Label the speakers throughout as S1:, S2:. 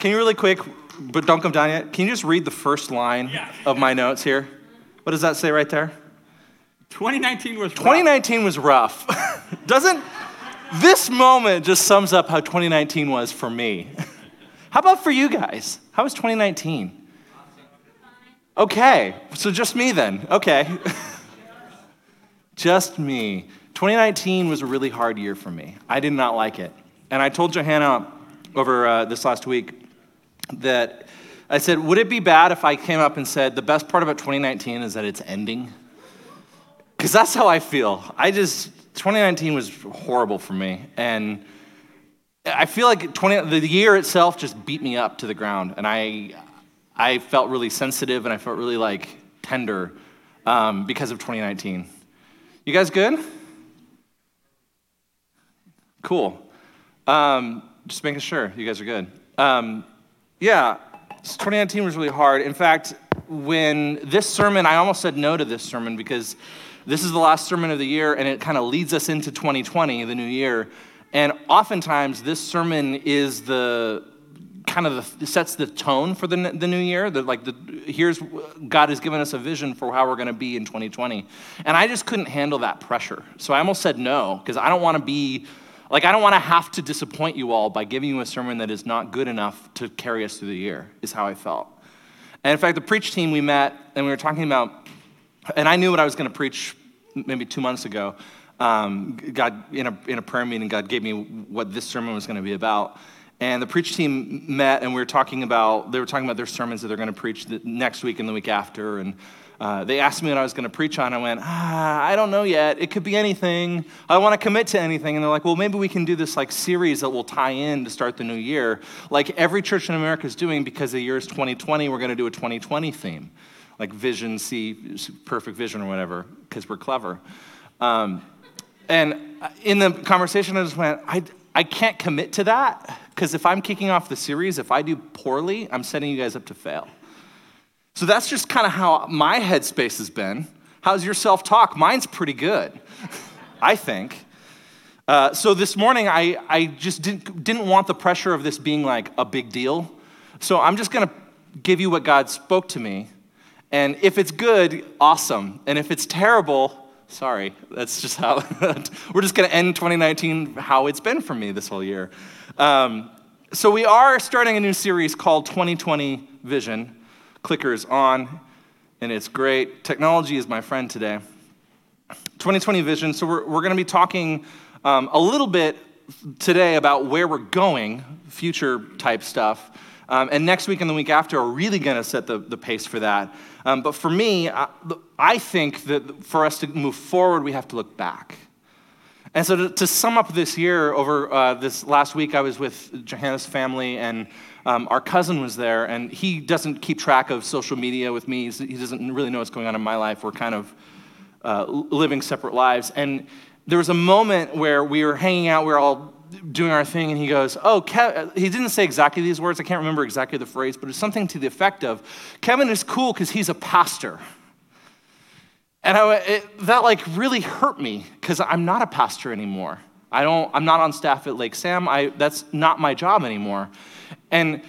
S1: Can you really quick, but don't come down yet? Can you just read the first line
S2: Yeah.
S1: of my notes here? What does that say right there?
S2: 2019 was rough.
S1: 2019 was rough. Doesn't this moment just sums up how 2019 was for me? How about for you guys? How was 2019? Okay, so just me then. Okay. just me. 2019 was a really hard year for me. I did not like it. And I told Johanna over uh, this last week that I said, would it be bad if I came up and said, the best part about 2019 is that it's ending? Because that's how I feel. I just, 2019 was horrible for me. And I feel like 20, the year itself just beat me up to the ground. And I, I felt really sensitive and I felt really like tender um, because of 2019. You guys good? Cool. Um, just making sure you guys are good. Um, yeah, 2019 was really hard. In fact, when this sermon, I almost said no to this sermon because this is the last sermon of the year and it kind of leads us into 2020, the new year. And oftentimes, this sermon is the kind of the, sets the tone for the, the new year. The, like, the, here's God has given us a vision for how we're going to be in 2020. And I just couldn't handle that pressure. So I almost said no because I don't want to be like, I don't want to have to disappoint you all by giving you a sermon that is not good enough to carry us through the year, is how I felt. And in fact, the preach team, we met and we were talking about, and I knew what I was going to preach maybe two months ago. Um, God, in a, in a prayer meeting, God gave me what this sermon was going to be about. And the preach team met and we were talking about, they were talking about their sermons that they're going to preach the next week and the week after. And uh, they asked me what I was going to preach on. I went, ah, I don't know yet. It could be anything. I want to commit to anything. And they're like, well, maybe we can do this like series that will tie in to start the new year, like every church in America is doing because the year is 2020. We're going to do a 2020 theme, like vision, see perfect vision or whatever, because we're clever. Um, and in the conversation, I just went, I, I can't commit to that because if I'm kicking off the series, if I do poorly, I'm setting you guys up to fail. So that's just kind of how my headspace has been. How's your self talk? Mine's pretty good, I think. Uh, so this morning, I, I just didn't, didn't want the pressure of this being like a big deal. So I'm just going to give you what God spoke to me. And if it's good, awesome. And if it's terrible, sorry. That's just how, we're just going to end 2019 how it's been for me this whole year. Um, so we are starting a new series called 2020 Vision. Clicker's on, and it's great. Technology is my friend today. 2020 Vision. So we're, we're going to be talking um, a little bit today about where we're going, future type stuff. Um, and next week and the week after are really going to set the, the pace for that. Um, but for me, I, I, think that for us to move forward, we have to look back. And so to, to sum up this year, over uh, this last week, I was with Johanna's family, and um, our cousin was there, and he doesn't keep track of social media with me. He doesn't really know what's going on in my life. We're kind of uh, living separate lives. And there was a moment where we were hanging out, we were all doing our thing, and he goes, Oh, Kev, he didn't say exactly these words. I can't remember exactly the phrase, but it's something to the effect of Kevin is cool because he's a pastor. And I, it, that like really hurt me because I'm not a pastor anymore. I don't, I'm not on staff at Lake Sam. I, that's not my job anymore. And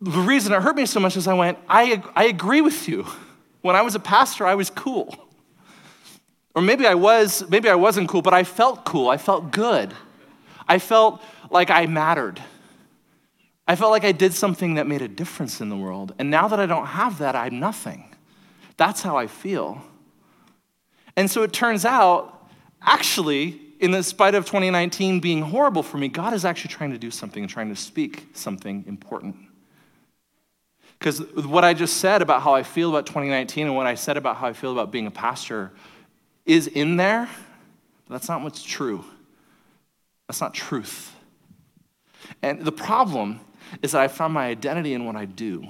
S1: the reason it hurt me so much is I went, I, I agree with you. When I was a pastor, I was cool. Or maybe I was, maybe I wasn't cool, but I felt cool. I felt good. I felt like I mattered. I felt like I did something that made a difference in the world. And now that I don't have that, I'm nothing. That's how I feel. And so it turns out, actually, in spite of 2019 being horrible for me, God is actually trying to do something and trying to speak something important. Because what I just said about how I feel about 2019 and what I said about how I feel about being a pastor is in there, but that's not what's true. That's not truth. And the problem is that I found my identity in what I do.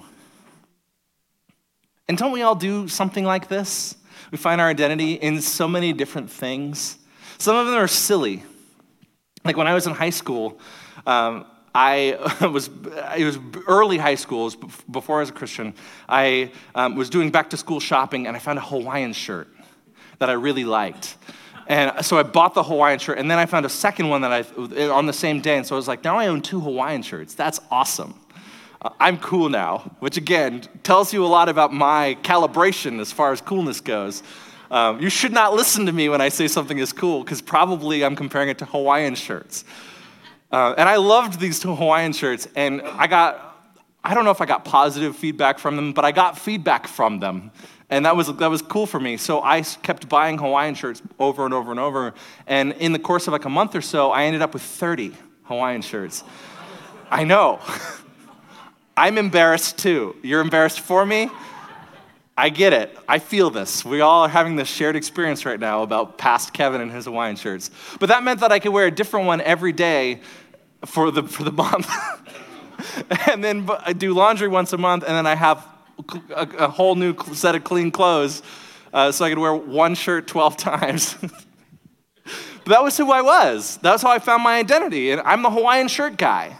S1: And don't we all do something like this? We find our identity in so many different things. Some of them are silly. Like when I was in high school, um, I was, it was early high school, before I was a Christian. I um, was doing back to school shopping and I found a Hawaiian shirt that I really liked. And so I bought the Hawaiian shirt, and then I found a second one that I, on the same day. And so I was like, now I own two Hawaiian shirts. That's awesome. uh, I'm cool now, which again tells you a lot about my calibration as far as coolness goes. Um, you should not listen to me when I say something is cool, because probably I'm comparing it to Hawaiian shirts. Uh, and I loved these two Hawaiian shirts, and I got, I don't know if I got positive feedback from them, but I got feedback from them. And that was, that was cool for me. So I kept buying Hawaiian shirts over and over and over. And in the course of like a month or so, I ended up with 30 Hawaiian shirts. I know. I'm embarrassed too. You're embarrassed for me? I get it. I feel this. We all are having this shared experience right now about past Kevin and his Hawaiian shirts. But that meant that I could wear a different one every day for the, for the month. and then I do laundry once a month, and then I have a, a whole new set of clean clothes uh, so I could wear one shirt 12 times. but that was who I was. That's how I found my identity. And I'm the Hawaiian shirt guy.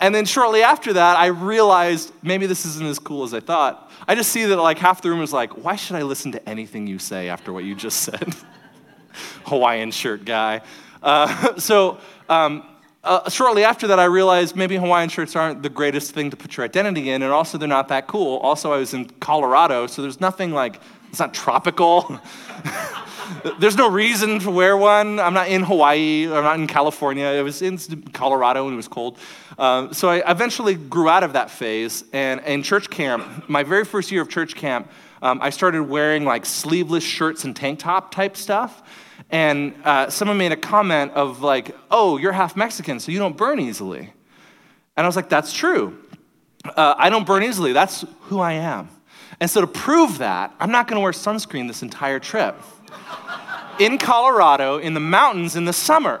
S1: And then shortly after that, I realized maybe this isn't as cool as I thought. I just see that like half the room is like, why should I listen to anything you say after what you just said? Hawaiian shirt guy. Uh, so um, uh, shortly after that, I realized maybe Hawaiian shirts aren't the greatest thing to put your identity in, and also they're not that cool. Also, I was in Colorado, so there's nothing like, it's not tropical. there's no reason to wear one. I'm not in Hawaii, I'm not in California. It was in Colorado and it was cold. Uh, so I eventually grew out of that phase, and in church camp, my very first year of church camp, um, I started wearing like sleeveless shirts and tank top type stuff. And uh, someone made a comment of like, oh, you're half Mexican, so you don't burn easily. And I was like, that's true. Uh, I don't burn easily. That's who I am. And so to prove that, I'm not going to wear sunscreen this entire trip. In Colorado, in the mountains in the summer.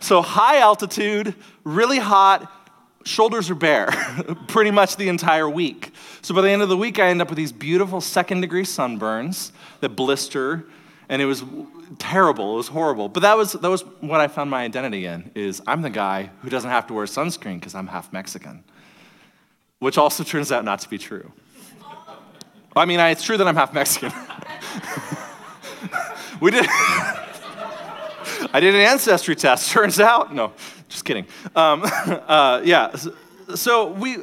S1: So high altitude, really hot, shoulders are bare pretty much the entire week. So by the end of the week, I end up with these beautiful second degree sunburns that blister, and it was terrible. It was horrible. But that was, that was what I found my identity in, is I'm the guy who doesn't have to wear sunscreen because I'm half Mexican, which also turns out not to be true. I mean, it's true that I'm half Mexican. we did. I did an ancestry test. Turns out, no, just kidding. Um, uh, yeah, so we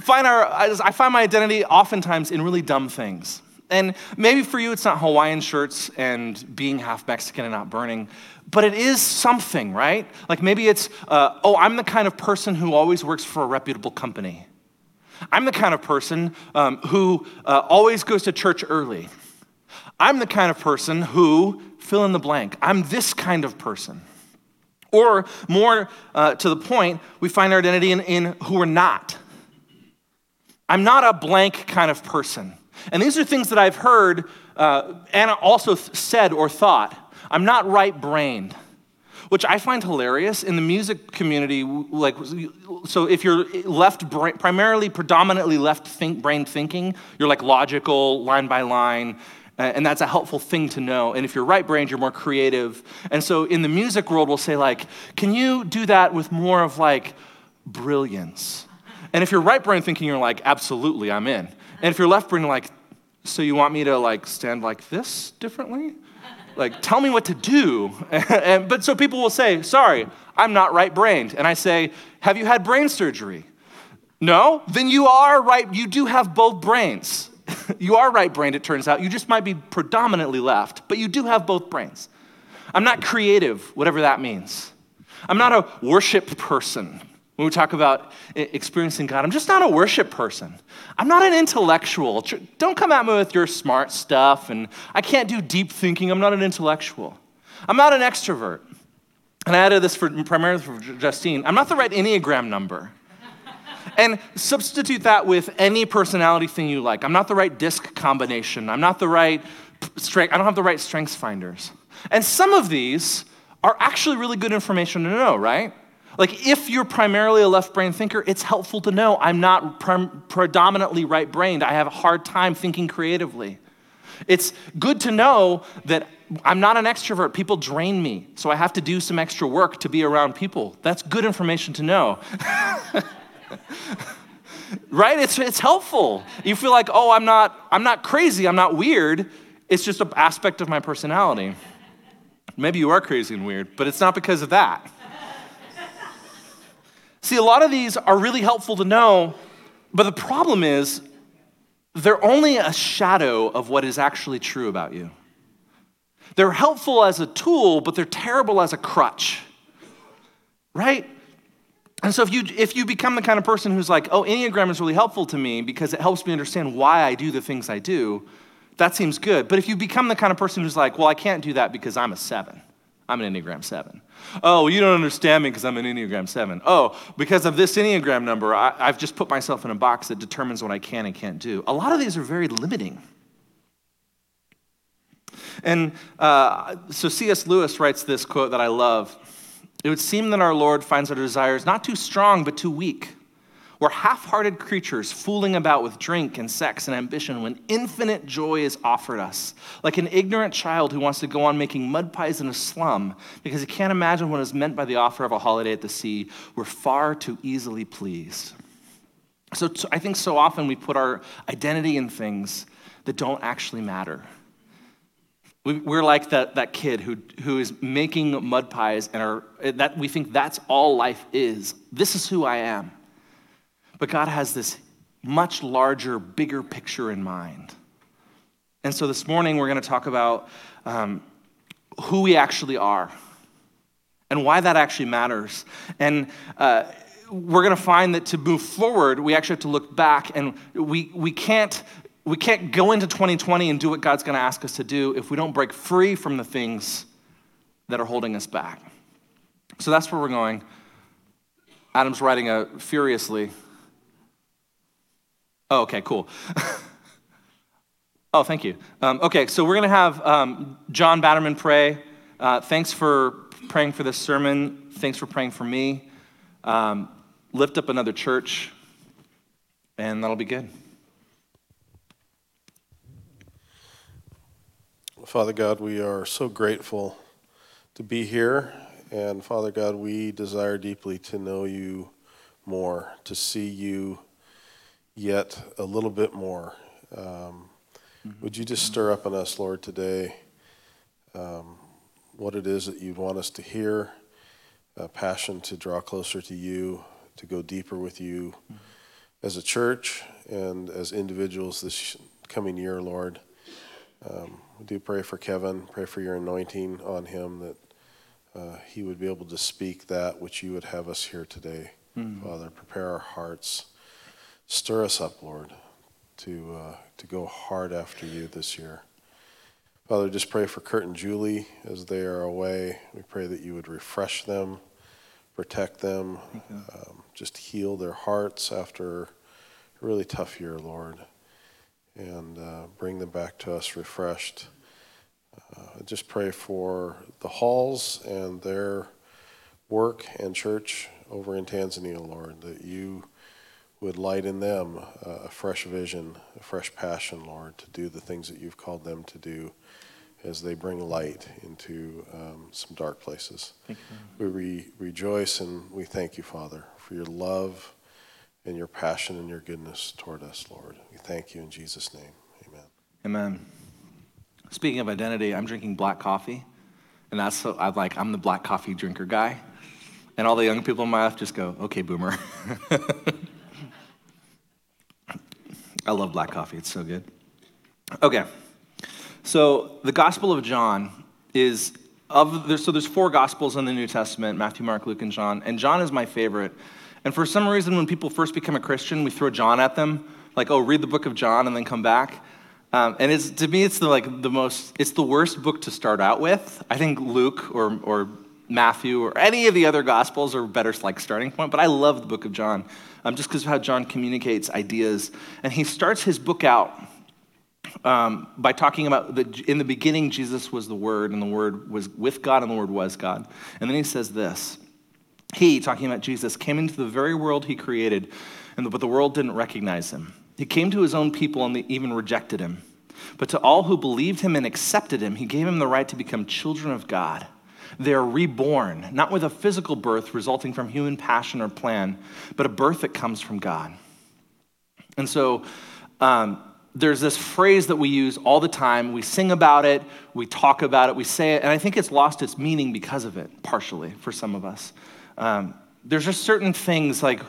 S1: find our. I find my identity oftentimes in really dumb things. And maybe for you, it's not Hawaiian shirts and being half Mexican and not burning, but it is something, right? Like maybe it's, uh, oh, I'm the kind of person who always works for a reputable company. I'm the kind of person um, who uh, always goes to church early. I'm the kind of person who, fill in the blank, I'm this kind of person. Or more uh, to the point, we find our identity in, in who we're not. I'm not a blank kind of person. And these are things that I've heard uh, Anna also th- said or thought. I'm not right brained, which I find hilarious in the music community. Like, so if you're left brain, primarily, predominantly left think, brain thinking, you're like logical, line by line. And that's a helpful thing to know. And if you're right brained, you're more creative. And so in the music world, we'll say, like, can you do that with more of like brilliance? And if you're right brain thinking, you're like, absolutely, I'm in. And if you're left brain, like, so you want me to like stand like this differently? Like, tell me what to do. and, but so people will say, sorry, I'm not right brained. And I say, have you had brain surgery? No? Then you are right. You do have both brains. you are right brained, it turns out. You just might be predominantly left, but you do have both brains. I'm not creative, whatever that means. I'm not a worship person. When we talk about experiencing God, I'm just not a worship person. I'm not an intellectual. Don't come at me with your smart stuff, and I can't do deep thinking. I'm not an intellectual. I'm not an extrovert. And I added this for, primarily for Justine. I'm not the right Enneagram number. And substitute that with any personality thing you like. I'm not the right disc combination. I'm not the right strength. I don't have the right strengths finders. And some of these are actually really good information to know, right? Like, if you're primarily a left brain thinker, it's helpful to know I'm not pre- predominantly right brained. I have a hard time thinking creatively. It's good to know that I'm not an extrovert. People drain me, so I have to do some extra work to be around people. That's good information to know. right? It's, it's helpful. You feel like, oh, I'm not, I'm not crazy, I'm not weird. It's just an aspect of my personality. Maybe you are crazy and weird, but it's not because of that. See, a lot of these are really helpful to know, but the problem is they're only a shadow of what is actually true about you. They're helpful as a tool, but they're terrible as a crutch, right? And so if you if you become the kind of person who's like, "Oh, Enneagram is really helpful to me because it helps me understand why I do the things I do," that seems good. But if you become the kind of person who's like, "Well, I can't do that because I'm a 7." I'm an Enneagram 7. Oh, you don't understand me because I'm an Enneagram 7. Oh, because of this Enneagram number, I, have just put myself in a box that determines what I can and can't do. A lot of these are very limiting. And uh, so C.S. Lewis writes this quote that I love It would seem that our Lord finds our desires not too strong, but too weak. We're half hearted creatures fooling about with drink and sex and ambition when infinite joy is offered us. Like an ignorant child who wants to go on making mud pies in a slum because he can't imagine what is meant by the offer of a holiday at the sea. We're far too easily pleased. So I think so often we put our identity in things that don't actually matter. We're like that, that kid who, who is making mud pies and are, that we think that's all life is. This is who I am. But God has this much larger, bigger picture in mind. And so this morning we're going to talk about um, who we actually are and why that actually matters. And uh, we're going to find that to move forward, we actually have to look back and we, we can't we can't go into 2020 and do what God's going to ask us to do if we don't break free from the things that are holding us back. So that's where we're going. Adam's writing a furiously. Oh, okay, cool. oh, thank you. Um, okay, so we're going to have um, John Batterman pray. Uh, thanks for praying for this sermon. Thanks for praying for me. Um, lift up another church, and that'll be good.
S3: Father God, we are so grateful to be here. And Father God, we desire deeply to know you more, to see you yet a little bit more. Um, mm-hmm. Would you just stir up in us, Lord, today um, what it is that you'd want us to hear, a passion to draw closer to you, to go deeper with you mm-hmm. as a church and as individuals this coming year, Lord. Um, we do pray for Kevin, pray for your anointing on him that uh, he would be able to speak that which you would have us hear today. Mm-hmm. Father, prepare our hearts. Stir us up, Lord, to, uh, to go hard after you this year. Father, just pray for Kurt and Julie as they are away. We pray that you would refresh them, protect them, um, just heal their hearts after a really tough year, Lord and uh, bring them back to us refreshed. Uh, just pray for the halls and their work and church over in Tanzania, Lord, that you would light in them uh, a fresh vision, a fresh passion, Lord, to do the things that you've called them to do as they bring light into um, some dark places. We re- rejoice and we thank you, Father, for your love and your passion and your goodness toward us, Lord. We thank you in Jesus' name. Amen.
S1: Amen. Speaking of identity, I'm drinking black coffee, and that's so I'm like I'm the black coffee drinker guy, and all the young people in my life just go, "Okay, boomer." I love black coffee; it's so good. Okay, so the Gospel of John is of there's, so there's four Gospels in the New Testament: Matthew, Mark, Luke, and John, and John is my favorite and for some reason, when people first become a Christian, we throw John at them, like, oh, read the book of John and then come back. Um, and it's, to me, it's the, like, the most, it's the worst book to start out with. I think Luke or, or Matthew or any of the other Gospels are better like starting point, but I love the book of John um, just because of how John communicates ideas. And he starts his book out um, by talking about that in the beginning, Jesus was the Word, and the Word was with God, and the Word was God. And then he says this he, talking about Jesus, came into the very world he created, but the world didn't recognize him. He came to his own people and they even rejected him. But to all who believed him and accepted him, he gave him the right to become children of God. They are reborn, not with a physical birth resulting from human passion or plan, but a birth that comes from God. And so um, there's this phrase that we use all the time. We sing about it, we talk about it, we say it, and I think it's lost its meaning because of it, partially, for some of us. Um, there's just certain things like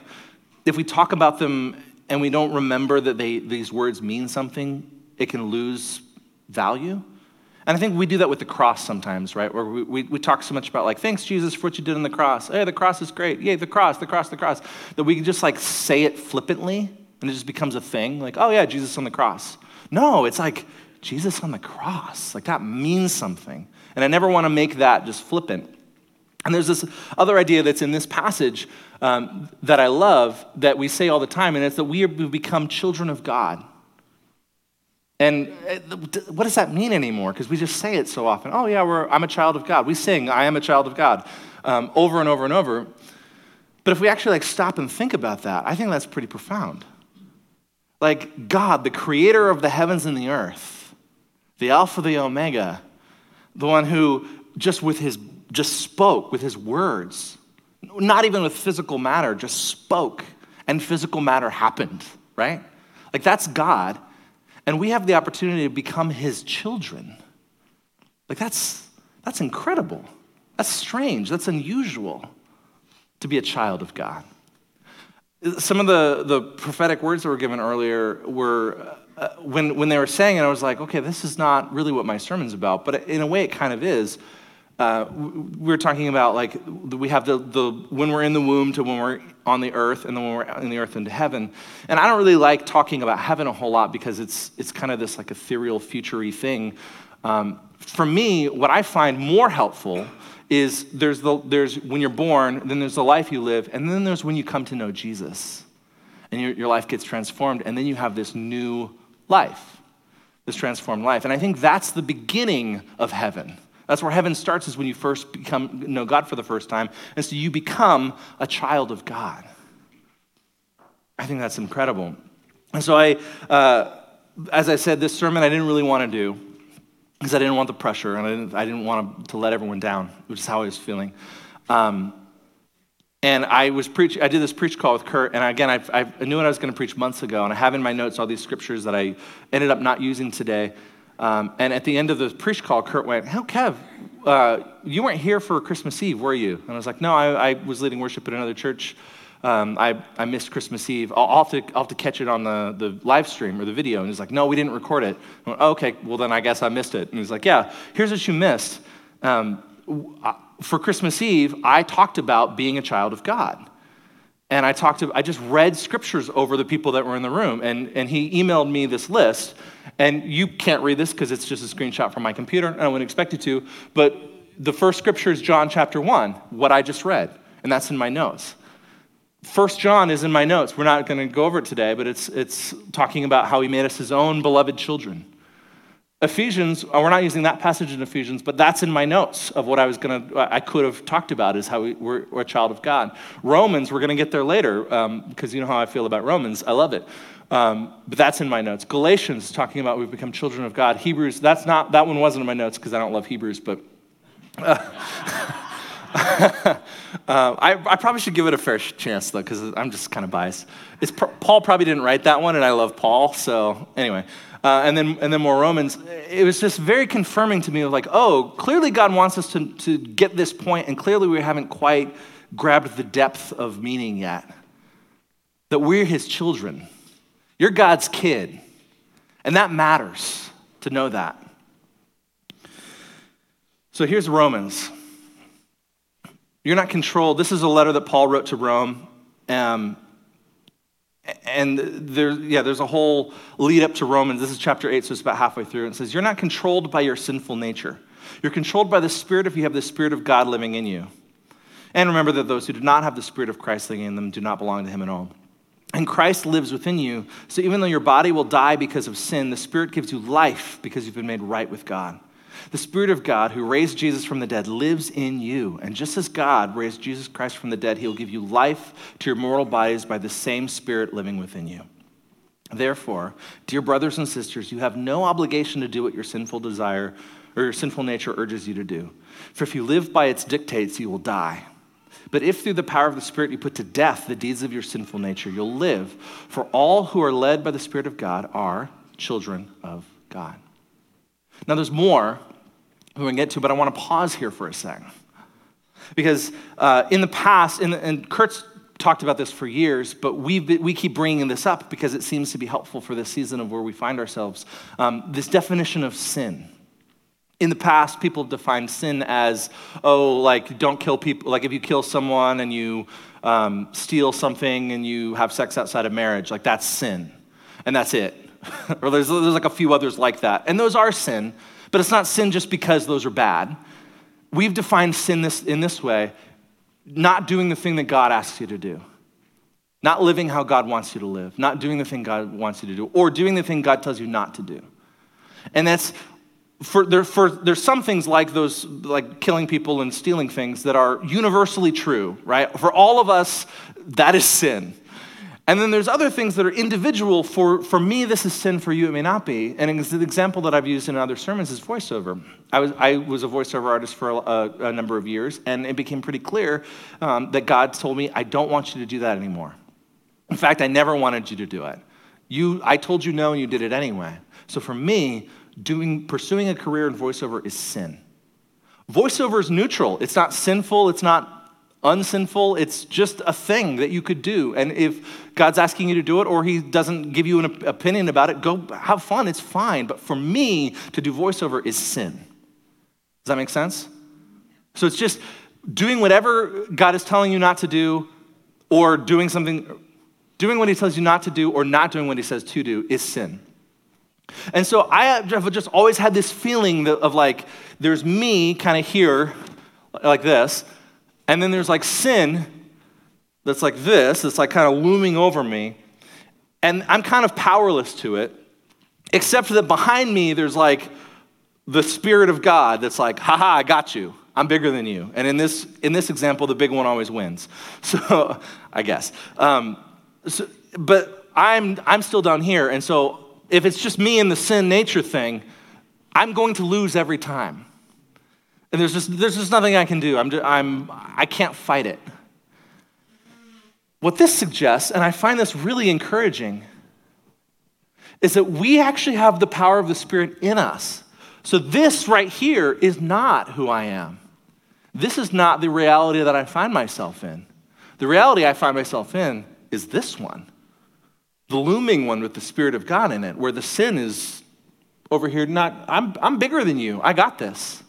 S1: if we talk about them and we don't remember that they, these words mean something, it can lose value. And I think we do that with the cross sometimes, right? Where we, we, we, talk so much about, like, thanks, Jesus, for what you did on the cross. Hey, the cross is great. Yay, the cross, the cross, the cross. That we can just like say it flippantly and it just becomes a thing. Like, oh, yeah, Jesus on the cross. No, it's like Jesus on the cross. Like, that means something. And I never want to make that just flippant. And there's this other idea that's in this passage um, that I love that we say all the time, and it's that we have become children of God. And uh, what does that mean anymore? Because we just say it so often. Oh, yeah, I'm a child of God. We sing, I am a child of God, um, over and over and over. But if we actually like stop and think about that, I think that's pretty profound. Like God, the creator of the heavens and the earth, the Alpha, the Omega, the one who just with his just spoke with his words, not even with physical matter, just spoke, and physical matter happened, right? Like that's God. And we have the opportunity to become his children. Like, that's, that's incredible. That's strange. That's unusual to be a child of God. Some of the, the prophetic words that were given earlier were, uh, when, when they were saying it, I was like, okay, this is not really what my sermon's about, but in a way it kind of is. Uh, we are talking about like we have the, the when we're in the womb to when we're on the earth and then when we're in the earth into heaven. And i don't really like talking about heaven a whole lot because it's it's kind of this like ethereal futury thing. Um, for me what i find more helpful is there's the there's when you're born then there's the life you live and then there's when you come to know jesus. And your, your life gets transformed and then you have this new life this transformed life. And i think that's the beginning of heaven that's where heaven starts, is when you first become know God for the first time. And so you become a child of God. I think that's incredible. And so I, uh, as I said, this sermon I didn't really want to do because I didn't want the pressure and I didn't, I didn't want to let everyone down, which is how I was feeling. Um, and I was preach. I did this preach call with Kurt, and again, I, I knew what I was going to preach months ago, and I have in my notes all these scriptures that I ended up not using today. Um, and at the end of the preach call, Kurt went, How, Kev, uh, you weren't here for Christmas Eve, were you? And I was like, No, I, I was leading worship at another church. Um, I, I missed Christmas Eve. I'll, I'll, have to, I'll have to catch it on the, the live stream or the video. And he's like, No, we didn't record it. Went, oh, okay, well, then I guess I missed it. And he's like, Yeah, here's what you missed. Um, for Christmas Eve, I talked about being a child of God. And I talked to, I just read scriptures over the people that were in the room. And, and he emailed me this list. And you can't read this because it's just a screenshot from my computer, and I wouldn't expect you to. But the first scripture is John chapter 1, what I just read. And that's in my notes. First John is in my notes. We're not going to go over it today, but it's, it's talking about how he made us his own beloved children. Ephesians, uh, we're not using that passage in Ephesians, but that's in my notes of what I was going to, I could have talked about is how we, are we're a child of God. Romans, we're going to get there later because um, you know how I feel about Romans. I love it. Um, but that's in my notes. Galatians, talking about we've become children of God. Hebrews, that's not, that one wasn't in my notes because I don't love Hebrews, but. Uh, I, I, probably should give it a fair chance though, because I'm just kind of biased. It's, Paul probably didn't write that one, and I love Paul. So anyway, uh, and then and then more Romans. It was just very confirming to me of like, oh, clearly God wants us to to get this point, and clearly we haven't quite grabbed the depth of meaning yet. That we're His children. You're God's kid, and that matters to know that. So here's Romans. You're not controlled. This is a letter that Paul wrote to Rome. Um, and there, yeah, there's a whole lead up to Romans. This is chapter 8, so it's about halfway through. And it says, You're not controlled by your sinful nature. You're controlled by the Spirit if you have the Spirit of God living in you. And remember that those who do not have the Spirit of Christ living in them do not belong to Him at all. And Christ lives within you. So even though your body will die because of sin, the Spirit gives you life because you've been made right with God. The Spirit of God, who raised Jesus from the dead, lives in you. And just as God raised Jesus Christ from the dead, he will give you life to your mortal bodies by the same Spirit living within you. Therefore, dear brothers and sisters, you have no obligation to do what your sinful desire or your sinful nature urges you to do. For if you live by its dictates, you will die. But if through the power of the Spirit you put to death the deeds of your sinful nature, you'll live. For all who are led by the Spirit of God are children of God. Now, there's more we're going to get to, but I want to pause here for a second. Because uh, in the past, the, and Kurt's talked about this for years, but we we keep bringing this up because it seems to be helpful for this season of where we find ourselves. Um, this definition of sin. In the past, people have defined sin as, oh, like don't kill people. Like if you kill someone and you um, steal something and you have sex outside of marriage, like that's sin, and that's it. or there's, there's like a few others like that, and those are sin, but it's not sin just because those are bad. We've defined sin this, in this way not doing the thing that God asks you to do, not living how God wants you to live, not doing the thing God wants you to do, or doing the thing God tells you not to do. And that's for, there, for there's some things like those like killing people and stealing things that are universally true right for all of us that is sin and then there's other things that are individual. For, for me, this is sin. For you, it may not be. And the example that I've used in other sermons is voiceover. I was, I was a voiceover artist for a, a number of years, and it became pretty clear um, that God told me, I don't want you to do that anymore. In fact, I never wanted you to do it. You, I told you no, and you did it anyway. So for me, doing, pursuing a career in voiceover is sin. Voiceover is neutral. It's not sinful. It's not unsinful. It's just a thing that you could do. And if God's asking you to do it or He doesn't give you an opinion about it, go have fun. It's fine. But for me, to do voiceover is sin. Does that make sense? So it's just doing whatever God is telling you not to do or doing something, doing what He tells you not to do or not doing what He says to do is sin. And so I have just always had this feeling of like, there's me kind of here, like this, and then there's like sin that's like this, that's like kind of looming over me. And I'm kind of powerless to it, except that behind me there's like the Spirit of God that's like, haha, I got you. I'm bigger than you. And in this, in this example, the big one always wins. So, I guess. Um, so, but I'm, I'm still down here. And so, if it's just me and the sin nature thing, I'm going to lose every time. And there's just, there's just nothing I can do. I'm, I'm, I can't fight it. What this suggests, and I find this really encouraging, is that we actually have the power of the Spirit in us. So, this right here is not who I am. This is not the reality that I find myself in. The reality I find myself in is this one the looming one with the Spirit of God in it, where the sin is over here, not, I'm, I'm bigger than you. I got this.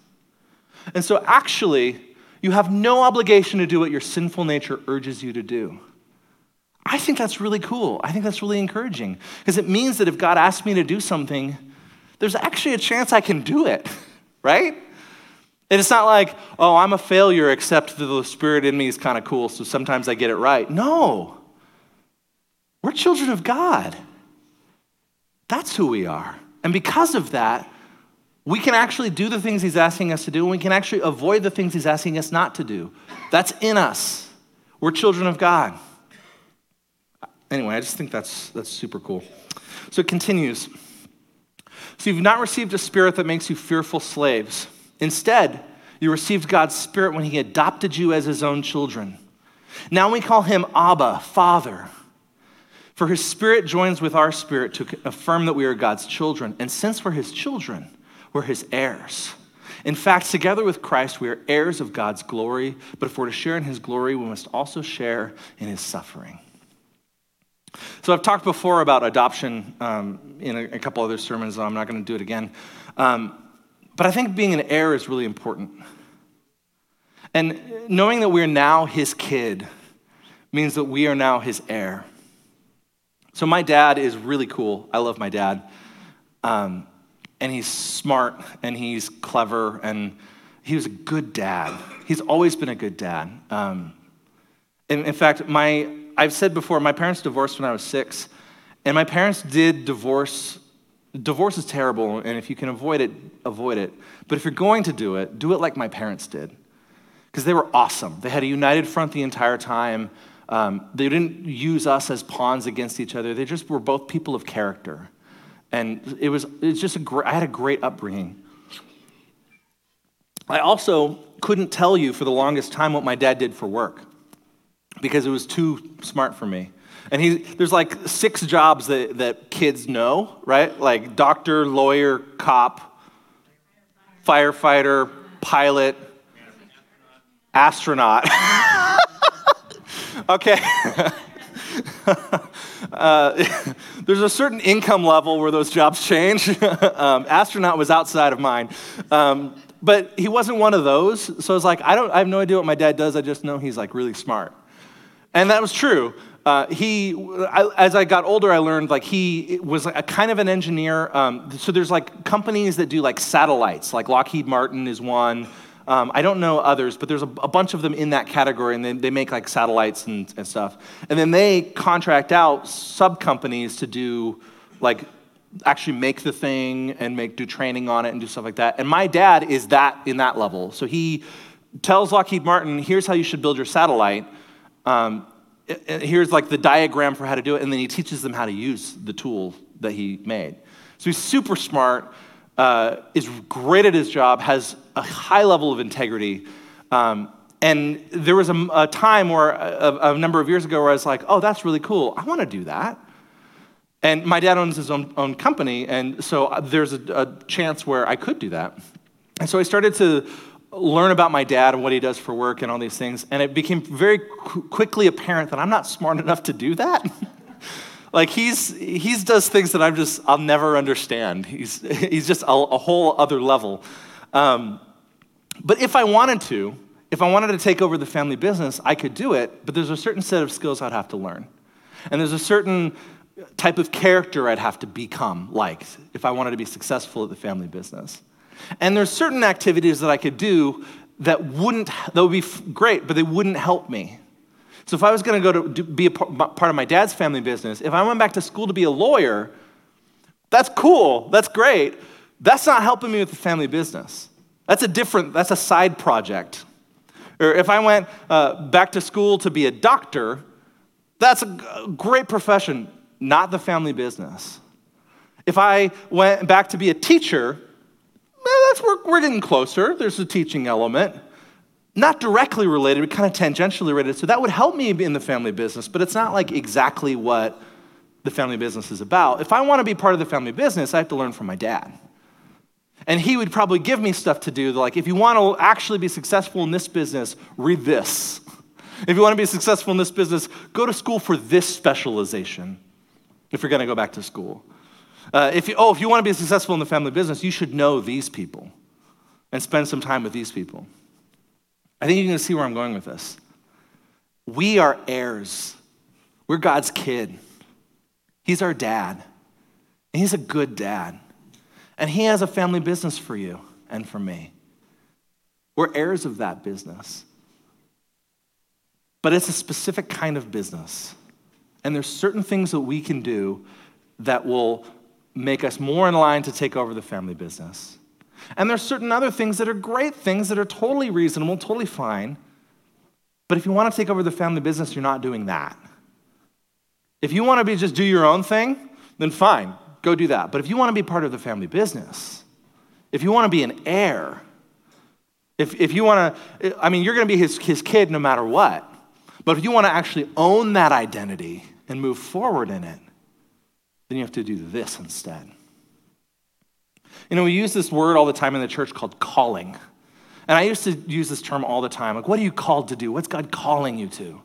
S1: And so, actually, you have no obligation to do what your sinful nature urges you to do. I think that's really cool. I think that's really encouraging because it means that if God asks me to do something, there's actually a chance I can do it, right? And it's not like, oh, I'm a failure, except the spirit in me is kind of cool, so sometimes I get it right. No. We're children of God. That's who we are. And because of that, we can actually do the things he's asking us to do, and we can actually avoid the things he's asking us not to do. That's in us. We're children of God. Anyway, I just think that's, that's super cool. So it continues. So you've not received a spirit that makes you fearful slaves. Instead, you received God's spirit when he adopted you as his own children. Now we call him Abba, Father. For his spirit joins with our spirit to affirm that we are God's children. And since we're his children, we're his heirs. In fact, together with Christ, we are heirs of God's glory, but if we're to share in his glory, we must also share in his suffering. So, I've talked before about adoption um, in a, a, couple other sermons, I'm not going to do it again. Um, but I think being an heir is really important. And knowing that we're now his kid means that we are now his heir. So, my dad is really cool. I love my dad. Um, and he's smart and he's clever and he was a good dad. He's always been a good dad. Um, in, fact, my, I've said before, my parents divorced when I was six, and my parents did divorce. Divorce is terrible, and if you can avoid it, avoid it. But if you're going to do it, do it like my parents did. Because they were awesome. They had a united front the entire time. Um, they didn't use us as pawns against each other. They just were both people of character. And it was, it was just a great, I had a great upbringing. I also couldn't tell you for the longest time what my dad did for work because it was too smart for me. And he, there's like six jobs that, that kids know, right? Like doctor, lawyer, cop, firefighter, pilot, astronaut. okay. uh, there's a certain income level where those jobs change. um, astronaut was outside of mine. Um, but he wasn't one of those. So I was like, I, don't, I have no idea what my dad does. I just know he's like really smart. And that was true. Uh, he, I, as I got older, I learned like he was a kind of an engineer. Um, so there's like companies that do like satellites, like Lockheed Martin is one. Um, I don't know others, but there's a, a, bunch of them in that category, and they, they make like satellites and, and stuff. And then they contract out sub companies to do like actually make the thing and make do training on it and do stuff like that. And my dad is that in that level. So he tells Lockheed Martin, "Here's how you should build your satellite." Um, here's like the diagram for how to do it, and then he teaches them how to use the tool that he made. So he's super smart, uh, is great at his job, has a high level of integrity. Um, and there was a, a time where, a, a, number of years ago, where I was like, oh, that's really cool. I want to do that. And my dad owns his own, own company, and so uh, there's a, a chance where I could do that. And so I started to learn about my dad and what he does for work and all these things. And it became very qu- quickly apparent that I'm not smart enough to do that. like he's he's does things that I'm just I'll never understand. He's he's just a, a whole other level. Um, but if I wanted to, if I wanted to take over the family business, I could do it. But there's a certain set of skills I'd have to learn, and there's a certain type of character I'd have to become like if I wanted to be successful at the family business. And there's certain activities that I could do that wouldn't, that would be great, but they wouldn't help me. So if I was going to go to be a part of my dad's family business, if I went back to school to be a lawyer, that's cool, that's great. That's not helping me with the family business. That's a different, that's a side project. Or if I went uh, back to school to be a doctor, that's a great profession, not the family business. If I went back to be a teacher, that's, we're, we're getting closer. There's a teaching element. Not directly related, but kind of tangentially related. So that would help me in the family business, but it's not like exactly what the family business is about. If I want to be part of the family business, I have to learn from my dad. And he would probably give me stuff to do, like, if you want to actually be successful in this business, read this. If you want to be successful in this business, go to school for this specialization if you're going to go back to school. Uh, if you, oh, if you want to be successful in the family business, you should know these people and spend some time with these people. I think you can see where I'm going with this. We are heirs. We're God's kid. He's our dad. And he's a good dad. And he has a family business for you and for me. We're heirs of that business. But it's a specific kind of business. And there's certain things that we can do that will make us more in line to take over the family business. And there's certain other things that are great things that are totally reasonable, totally fine. But if you want to take over the family business, you're not doing that. If you want to be just do your own thing, then fine, go do that. But if you want to be part of the family business, if you want to be an heir, if, if you want to, I mean, you're going to be his, his kid no matter what. But if you want to actually own that identity and move forward in it, then you have to do this instead. You know, we use this word all the time in the church called calling. And I used to use this term all the time. Like, what are you called to do? What's God calling you to?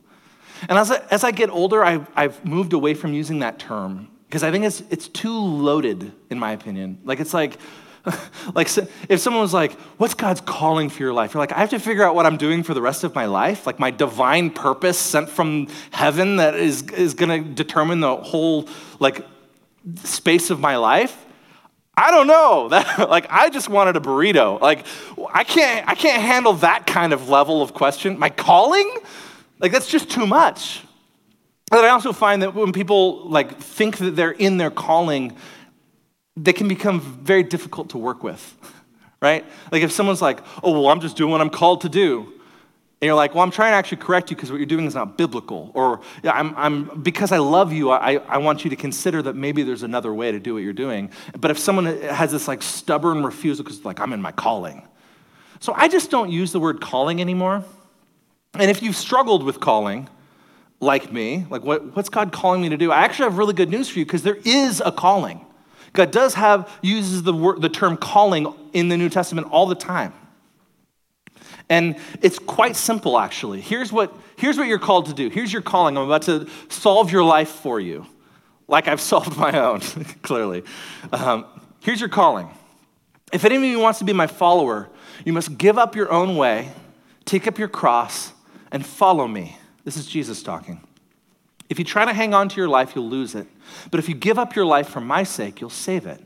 S1: And as I, as I get older, I've, I've moved away from using that term because I think it's, it's too loaded, in my opinion. Like, it's like, like if someone was like, what's God's calling for your life? You're like, I have to figure out what I'm doing for the rest of my life, like my divine purpose sent from heaven that is, is going to determine the whole, like, space of my life? I don't know. That, like I just wanted a burrito. Like I can't I can't handle that kind of level of question. My calling? Like that's just too much. But I also find that when people like think that they're in their calling, they can become very difficult to work with. Right? Like if someone's like, "Oh, well, I'm just doing what I'm called to do." And you're like, well, I'm trying to actually correct you because what you're doing is not biblical. Or, yeah, I'm, I'm, because I love you, I, I want you to consider that maybe there's another way to do what you're doing. But if someone has this like stubborn refusal because like, I'm in my calling. So I just don't use the word calling anymore. And if you've struggled with calling, like me, like what, what's God calling me to do? I actually have really good news for you because there is a calling. God does have, uses the, word, the term calling in the New Testament all the time. And it's quite simple, actually. Here's what, here's what you're called to do. Here's your calling. I'm about to solve your life for you, like I've solved my own, clearly. Um, here's your calling. If any of you wants to be my follower, you must give up your own way, take up your cross, and follow me. This is Jesus talking. If you try to hang on to your life, you'll lose it. But if you give up your life for my sake, you'll save it.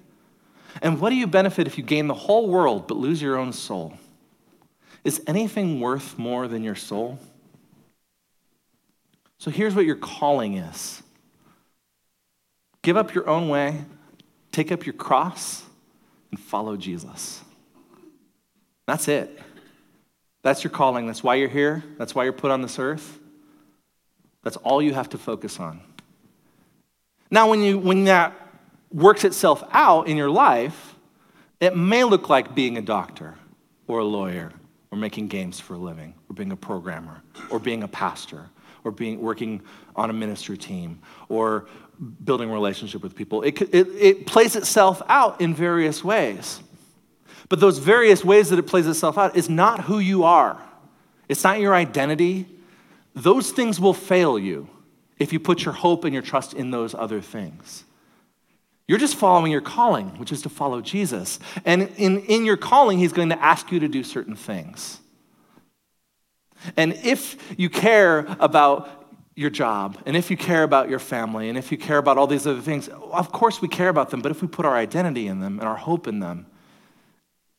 S1: And what do you benefit if you gain the whole world but lose your own soul? Is anything worth more than your soul? So here's what your calling is give up your own way, take up your cross, and follow Jesus. That's it. That's your calling. That's why you're here. That's why you're put on this earth. That's all you have to focus on. Now, when, you, when that works itself out in your life, it may look like being a doctor or a lawyer or making games for a living or being a programmer or being a pastor or being, working on a ministry team or building a relationship with people. It, it, it plays itself out in various ways. But those various ways that it plays itself out is not who you are. It's not your identity. Those things will fail you if you put your hope and your trust in those other things. You're just following your calling, which is to follow Jesus. And in, in your calling, he's going to ask you to do certain things. And if you care about your job, and if you care about your family, and if you care about all these other things, of course we care about them, but if we put our identity in them and our hope in them,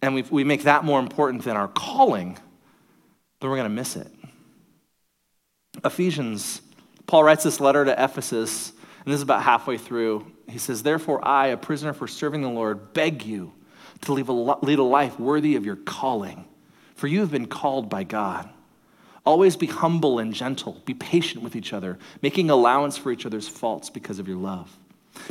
S1: and we, we make that more important than our calling, then we're going to miss it. Ephesians, Paul writes this letter to Ephesus, and this is about halfway through. He says, Therefore, I, a prisoner for serving the Lord, beg you to lead a, life worthy of your calling, for you have been called by God. Always be humble and gentle, be patient with each other, making allowance for each other's faults because of your love.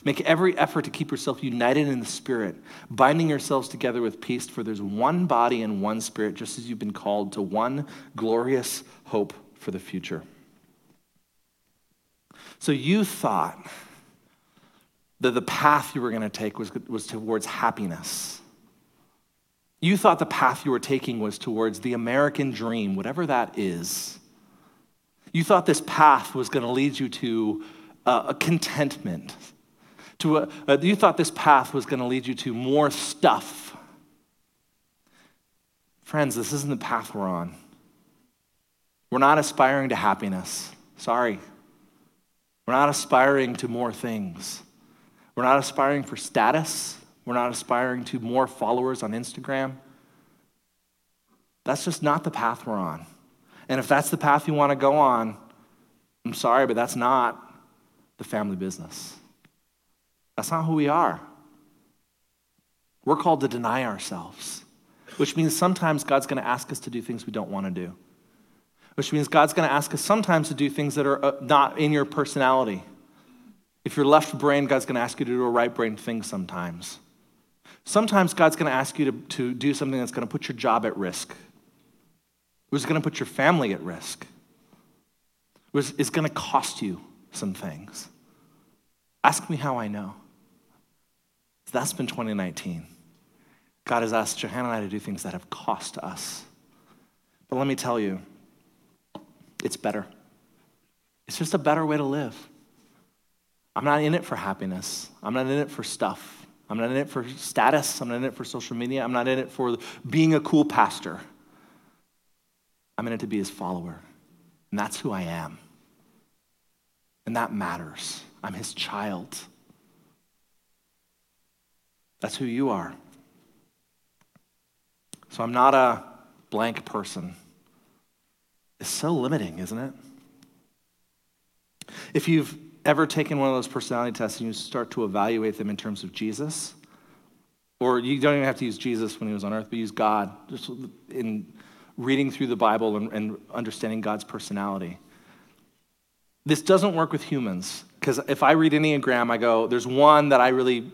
S1: Make every effort to keep yourself united in the Spirit, binding yourselves together with peace, for there's one body and one Spirit, just as you've been called to one glorious hope for the future. So you thought that the path you were going to take was, was towards happiness. You thought the path you were taking was towards the American dream, whatever that is. You thought this path was going to lead you to uh, a contentment. To a, uh, you thought this path was going to lead you to more stuff. Friends, this isn't the path we're on. We're not aspiring to happiness. Sorry. We're not aspiring to more things. We're not aspiring for status. We're not aspiring to more followers on Instagram. That's just not the path we're on. And if that's the path you want to go on, I'm sorry, but that's not the family business. That's not who we are. We're called to deny ourselves, which means sometimes God's going to ask us to do things we don't want to do, which means God's going to ask us sometimes to do things that are uh, not in your personality. If you're left brain, God's going to ask you to do a right brain thing sometimes. Sometimes God's going to ask you to, to do something that's going to put your job at risk, which is going to put your family at risk, which is going to cost you some things. Ask me how I know. That's been 2019. God has asked Johanna and I to do things that have cost us. But let me tell you, it's better. It's just a better way to live. I'm not in it for happiness. I'm not in it for stuff. I'm not in it for status. I'm not in it for social media. I'm not in it for being a cool pastor. I'm in it to be his follower. And that's who I am. And that matters. I'm his child. That's who you are. So I'm not a blank person. It's so limiting, isn't it? If you've ever taken one of those personality tests and you start to evaluate them in terms of Jesus, or you don't even have to use Jesus when he was on earth, but use God just in reading through the Bible and, and understanding God's personality. This doesn't work with humans because if I read Enneagram, I go, there's one that I really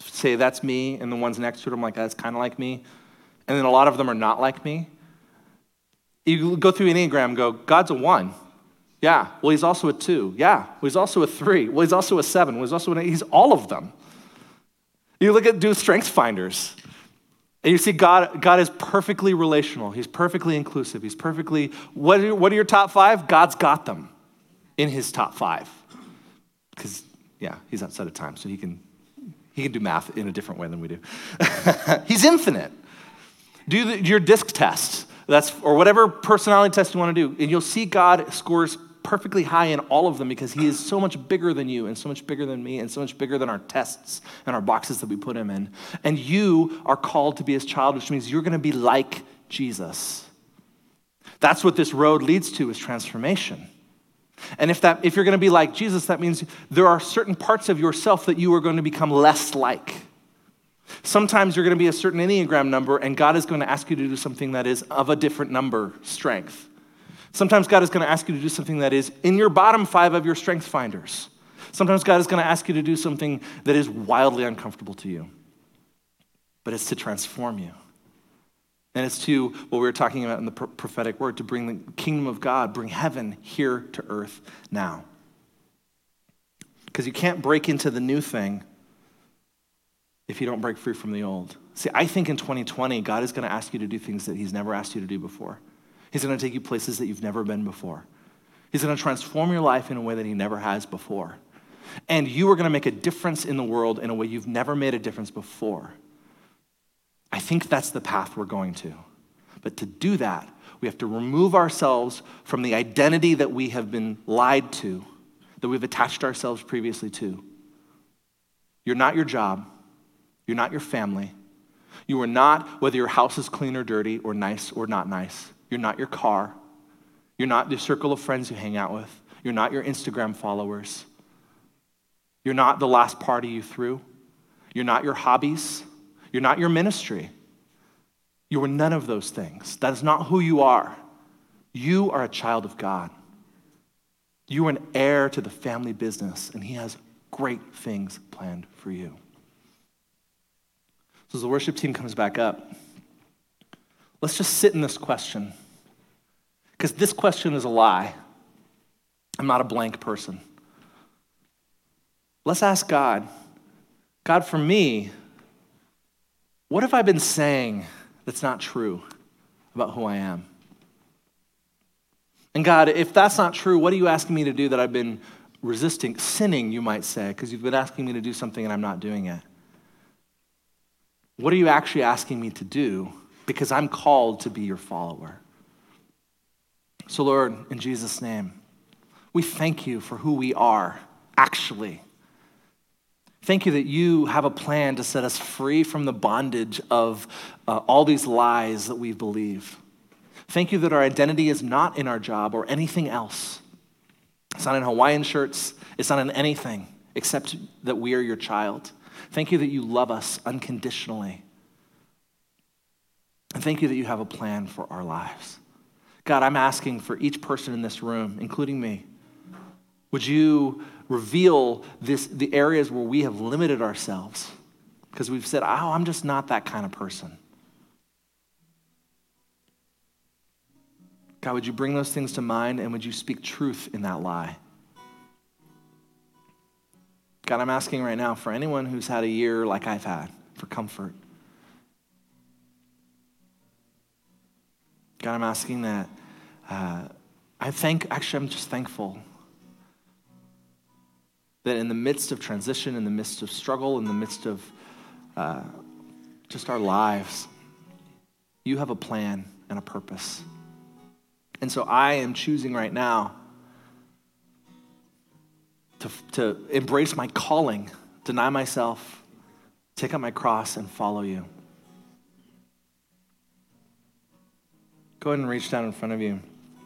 S1: say that's me, and the ones next to it, I'm like, that's kind of like me. And then a lot of them are not like me. You go through Enneagram go, God's a one. Yeah. Well, he's also a two. Yeah. Well, he's also a three. Well, he's also a seven. Well, he's also an eight. He's all of them. You look at do strength finders. And you see, God, God is perfectly relational. He's perfectly inclusive. He's perfectly, what are, what are your top five? God's got them in his top five. Because, yeah, he's outside of time, so he can, he can do math in a different way than we do. he's infinite. Do the, your DISC test, that's, or whatever personality test you want to do, and you'll see God scores perfectly high in all of them because he is so much bigger than you and so much bigger than me and so much bigger than our tests and our boxes that we put him in. And you are called to be his child, which means you're going to be like Jesus. That's what this road leads to is transformation. And if, that, if you're going to be like Jesus, that means there are certain parts of yourself that you are going to become less like. Sometimes you're going to be a certain Enneagram number, and God is going to ask you to do something that is of a different number strength. Sometimes God is going to ask you to do something that is in your bottom five of your strength finders. Sometimes God is going to ask you to do something that is wildly uncomfortable to you. But it's to transform you. And it's to what we were talking about in the prophetic word to bring the kingdom of God, bring heaven here to earth now. Because you can't break into the new thing if you don't break free from the old. See, I think in 2020, God is going to ask you to do things that He's never asked you to do before. He's going to take you places that you've never been before. He's going to transform your life in a way that He never has before. And you are going to make a difference in the world in a way you've never made a difference before. I think that's the path we're going to. But to do that, we have to remove ourselves from the identity that we have been lied to, that we've attached ourselves previously to. You're not your job. You're not your family. You are not whether your house is clean or dirty or nice or not nice. You're not your car. You're not the circle of friends you hang out with. You're not your Instagram followers. You're not the last party you threw. You're not your hobbies. You're not your ministry. You are none of those things. That is not who you are. You are a child of God. You are an heir to the family business, and He has great things planned for you. So, as the worship team comes back up, let's just sit in this question. Because this question is a lie. I'm not a blank person. Let's ask God God, for me, what have I been saying that's not true about who I am? And God, if that's not true, what are you asking me to do that I've been resisting? Sinning, you might say, because you've been asking me to do something and I'm not doing it. What are you actually asking me to do? Because I'm called to be your follower. So, Lord, in Jesus' name, we thank you for who we are, actually. Thank you that you have a plan to set us free from the bondage of uh, all these lies that we believe. Thank you that our identity is not in our job or anything else. It's not in Hawaiian shirts, it's not in anything except that we are your child. Thank you that you love us unconditionally. And thank you that you have a plan for our lives. God, I'm asking for each person in this room, including me, would you reveal this, the areas where we have limited ourselves? Because we've said, oh, I'm just not that kind of person. God, would you bring those things to mind and would you speak truth in that lie? God, I'm asking right now for anyone who's had a year like I've had for comfort. God, I'm asking that. Uh, I thank, actually, I'm just thankful that in the midst of transition, in the midst of struggle, in the midst of uh, just our lives, you have a plan and a purpose. And so I am choosing right now to, to embrace my calling, deny myself, take up my cross, and follow you. Go ahead and reach down in front of you.